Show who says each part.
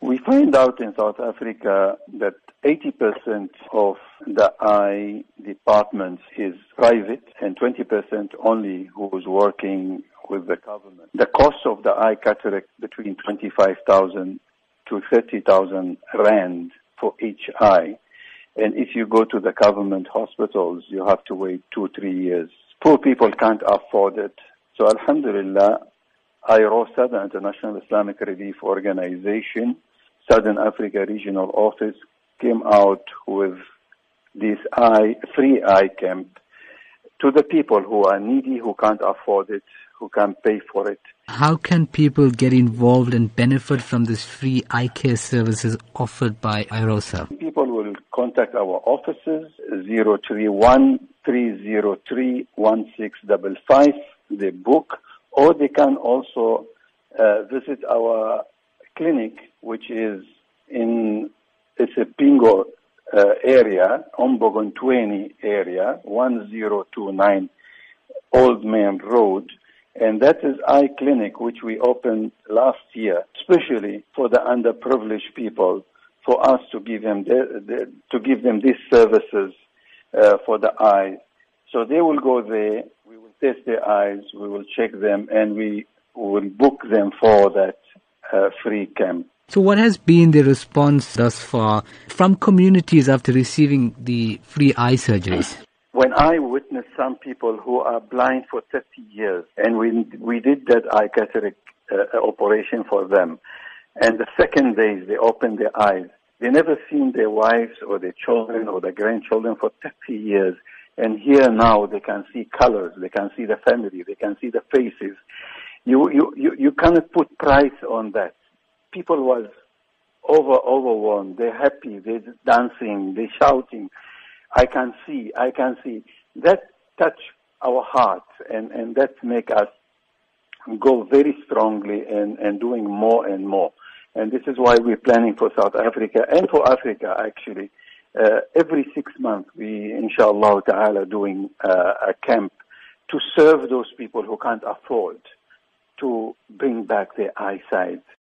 Speaker 1: We find out in South Africa that 80% of the eye departments is private and 20% only who is working with the government. The cost of the eye cataract between 25,000 to 30,000 rand for each eye. And if you go to the government hospitals, you have to wait two, three years. Poor people can't afford it. So Alhamdulillah, IROSA, the International Islamic Relief Organization, Southern Africa Regional Office, came out with this eye, free eye camp to the people who are needy, who can't afford it, who can't pay for it.
Speaker 2: How can people get involved and benefit from this free eye care services offered by IROSA?
Speaker 1: People will contact our offices 031 303 1655, they book, or they can also uh, visit our clinic, which is in it's a Pingo uh, area, Umbogintwini area, 1029 Old Man Road. And that is eye clinic, which we opened last year, especially for the underprivileged people, for us to give them the, the, to give them these services uh, for the eyes. So they will go there, we will test their eyes, we will check them, and we will book them for that uh, free camp.
Speaker 2: So, what has been the response thus far from communities after receiving the free eye surgeries?
Speaker 1: When I witnessed some people who are blind for 30 years, and we we did that eye cataract uh, operation for them, and the second day they opened their eyes, they never seen their wives or their children or their grandchildren for 30 years, and here now they can see colors, they can see the family, they can see the faces. You you you, you cannot put price on that people was over overwhelmed. They're happy. They're dancing. They're shouting. I can see. I can see. That touch our hearts and and that make us go very strongly and and doing more and more. And this is why we're planning for South Africa and for Africa actually. Uh, every six months, we, inshallah ta'ala, doing uh, a camp to serve those people who can't afford to bring back their eyesight